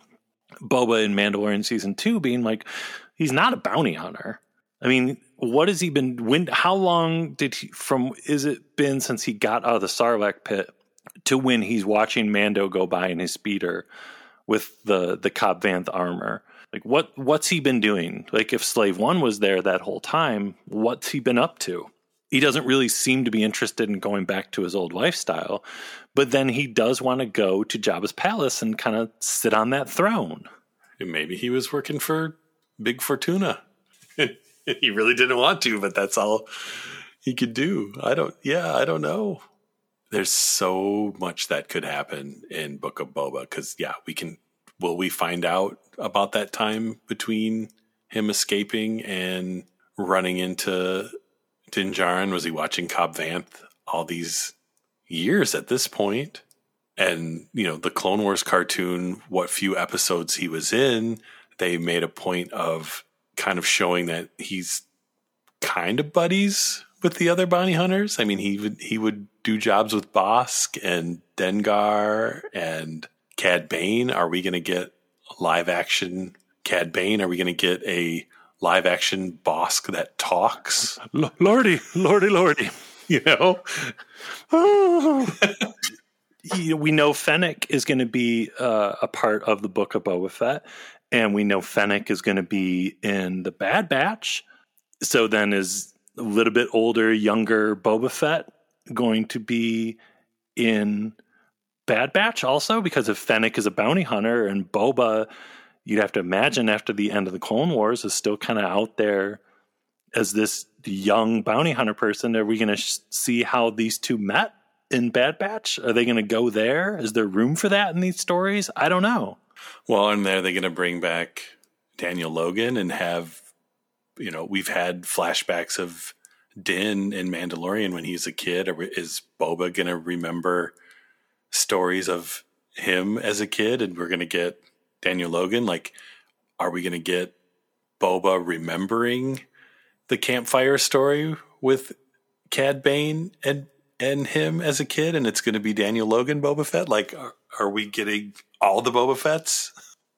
Boba in Mandalorian season two, being like, he's not a bounty hunter. I mean, what has he been? When? How long did he from? Is it been since he got out of the Sarlacc pit to when he's watching Mando go by in his speeder with the the Cobb Vanth armor? Like what? What's he been doing? Like if Slave One was there that whole time, what's he been up to? He doesn't really seem to be interested in going back to his old lifestyle, but then he does want to go to Jabba's palace and kind of sit on that throne. Maybe he was working for Bib Fortuna. he really didn't want to, but that's all he could do. I don't, yeah, I don't know. There's so much that could happen in Book of Boba because, yeah, we can. Will we find out about that time between him escaping and running into Din Djarin? Was he watching Cobb Vanth all these years at this point? And, you know, the Clone Wars cartoon, what few episodes he was in, they made a point of kind of showing that he's kind of buddies with the other bounty hunters. I mean, he would he would do jobs with Bossk and Dengar and Cad Bane. Are we going to get live action Cad Bane? Are we going to get a live action Bossk that talks? L- lordy, lordy, lordy. You know, we know Fennec is going to be uh, a part of the book of Boba Fett, and we know Fennec is going to be in the Bad Batch. So then, is a little bit older, younger Boba Fett going to be in Bad Batch also? Because if Fennec is a bounty hunter and Boba, you'd have to imagine after the end of the Clone Wars, is still kind of out there as this young bounty hunter person. Are we going to sh- see how these two met in Bad Batch? Are they going to go there? Is there room for that in these stories? I don't know. Well, and are they going to bring back Daniel Logan and have, you know, we've had flashbacks of Din in Mandalorian when he's a kid. Or is Boba going to remember stories of him as a kid and we're going to get Daniel Logan? Like, are we going to get Boba remembering the campfire story with Cad Bane and and him as a kid, and it's going to be Daniel Logan Boba Fett? Like, are, are we getting all the Boba Fetts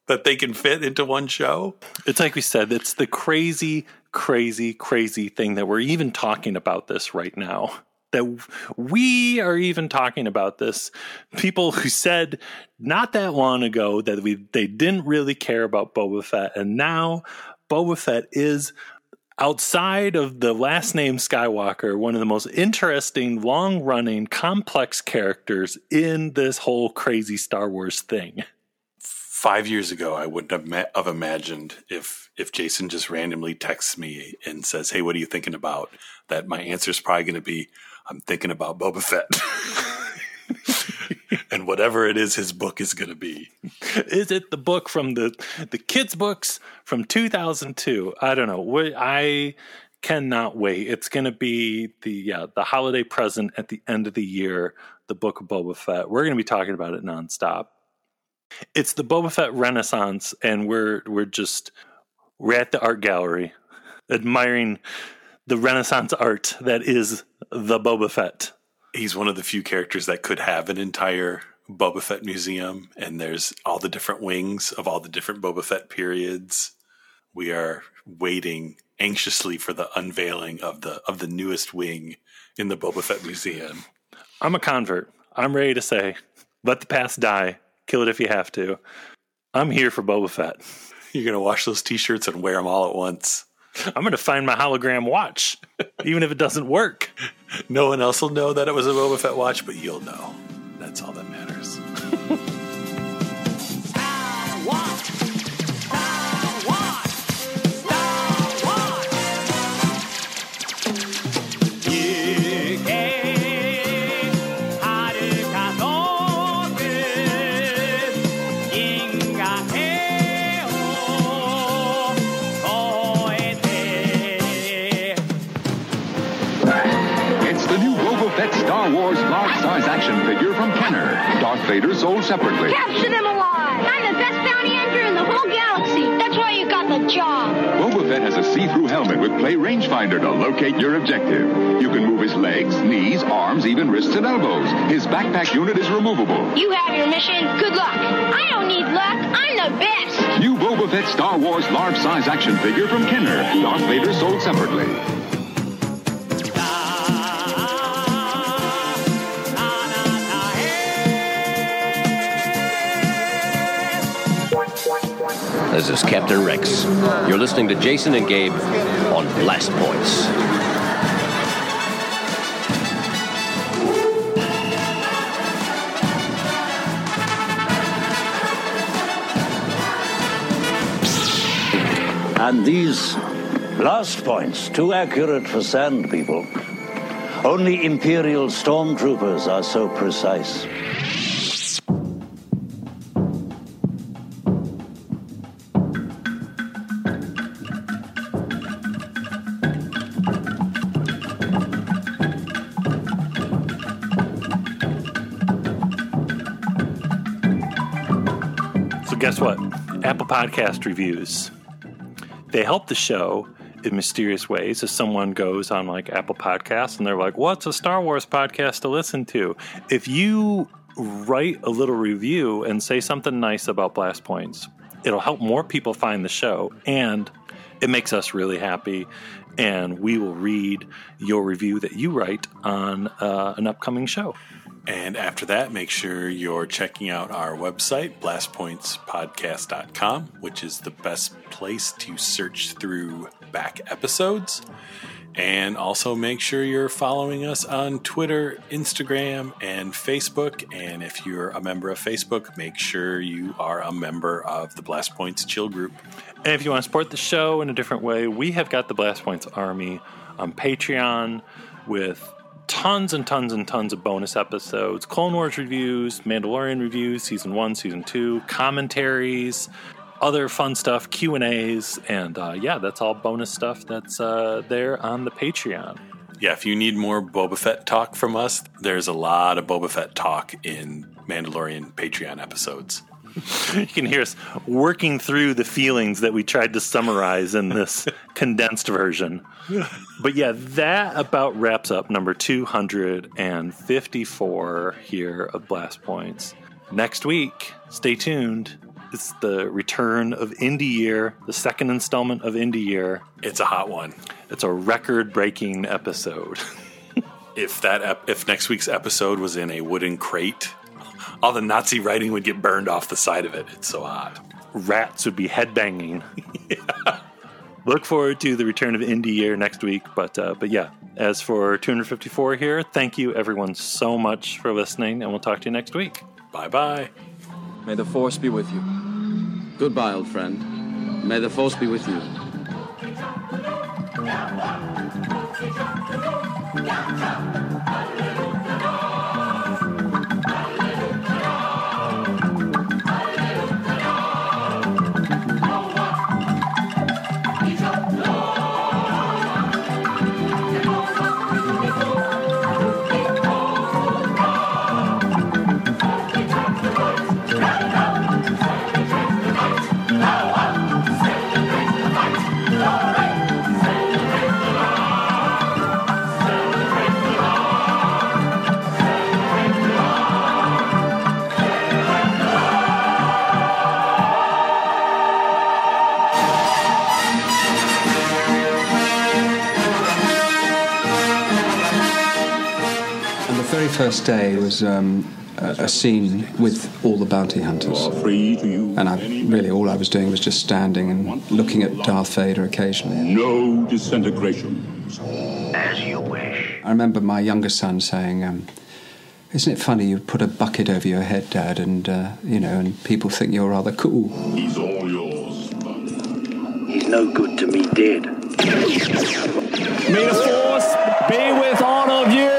that they can fit into one show? It's like we said, it's the crazy, crazy, crazy thing that we're even talking about this right now. That we are even talking about this. People who said not that long ago that we they didn't really care about Boba Fett, and now Boba Fett is outside of the last name Skywalker, one of the most interesting, long running, complex characters in this whole crazy Star Wars thing. Five years ago, I wouldn't have, ma- have imagined if if Jason just randomly texts me and says, "Hey, what are you thinking about?" That my answer is probably going to be, "I'm thinking about Boba Fett." and whatever it is his book is going to be. Is it the book from the the kids books from 2002? I don't know. I cannot wait. It's going to be the yeah, the holiday present at the end of the year, the book of Boba Fett. We're going to be talking about it nonstop. It's the Boba Fett Renaissance and we're we're just we're at the art gallery admiring the Renaissance art that is the Boba Fett. He's one of the few characters that could have an entire Boba Fett museum, and there's all the different wings of all the different Boba Fett periods. We are waiting anxiously for the unveiling of the of the newest wing in the Boba Fett museum. I'm a convert. I'm ready to say, let the past die. Kill it if you have to. I'm here for Boba Fett. You're gonna wash those T-shirts and wear them all at once. I'm gonna find my hologram watch, even if it doesn't work. No one else will know that it was a Boba Fett watch, but you'll know. That's all that matters. Darth sold separately. Capture them alive! I'm the best bounty hunter in the whole galaxy. That's why you got the job. Boba Fett has a see-through helmet with play rangefinder to locate your objective. You can move his legs, knees, arms, even wrists and elbows. His backpack unit is removable. You have your mission. Good luck. I don't need luck. I'm the best. New Boba Fett Star Wars large-size action figure from Kenner. Darth Vader sold separately. This is Captain Rex. You're listening to Jason and Gabe on Blast Points. And these blast points, too accurate for sand people. Only Imperial stormtroopers are so precise. What? Apple Podcast reviews. They help the show in mysterious ways If someone goes on like Apple Podcasts and they're like, "What's a Star Wars podcast to listen to?" If you write a little review and say something nice about Blast Points, it'll help more people find the show and it makes us really happy and we will read your review that you write on uh, an upcoming show. And after that, make sure you're checking out our website, blastpointspodcast.com, which is the best place to search through back episodes. And also make sure you're following us on Twitter, Instagram, and Facebook. And if you're a member of Facebook, make sure you are a member of the Blast Points Chill Group. And if you want to support the show in a different way, we have got the Blast Points Army on Patreon with tons and tons and tons of bonus episodes, Clone Wars reviews, Mandalorian reviews, season one, season two, commentaries, other fun stuff, Q and A's, and uh, yeah, that's all bonus stuff that's uh, there on the Patreon. Yeah, if you need more Boba Fett talk from us, there's a lot of Boba Fett talk in Mandalorian Patreon episodes. you can hear us working through the feelings that we tried to summarize in this condensed version. But yeah, that about wraps up number 254 here of Blast Points. Next week, stay tuned. It's the return of Indy Year, the second installment of Indy Year. It's a hot one. It's a record breaking episode. if that ep- if next week's episode was in a wooden crate, all the Nazi writing would get burned off the side of it. It's so hot. Rats would be headbanging. look forward to the return of Indy Year next week. But uh, but yeah, as for 254 here, thank you everyone so much for listening, and we'll talk to you next week. Bye bye. May the Force be with you. Goodbye, old friend. May the Force be with you. And the very first day was um, a, a scene with all the bounty hunters. And I, really, all I was doing was just standing and looking at Darth Vader occasionally. No disintegration. As you wish. I remember my younger son saying, um, "Isn't it funny you put a bucket over your head, Dad, and uh, you know, and people think you're rather cool." He's all yours. He's no good to me dead. May the force be with all of you.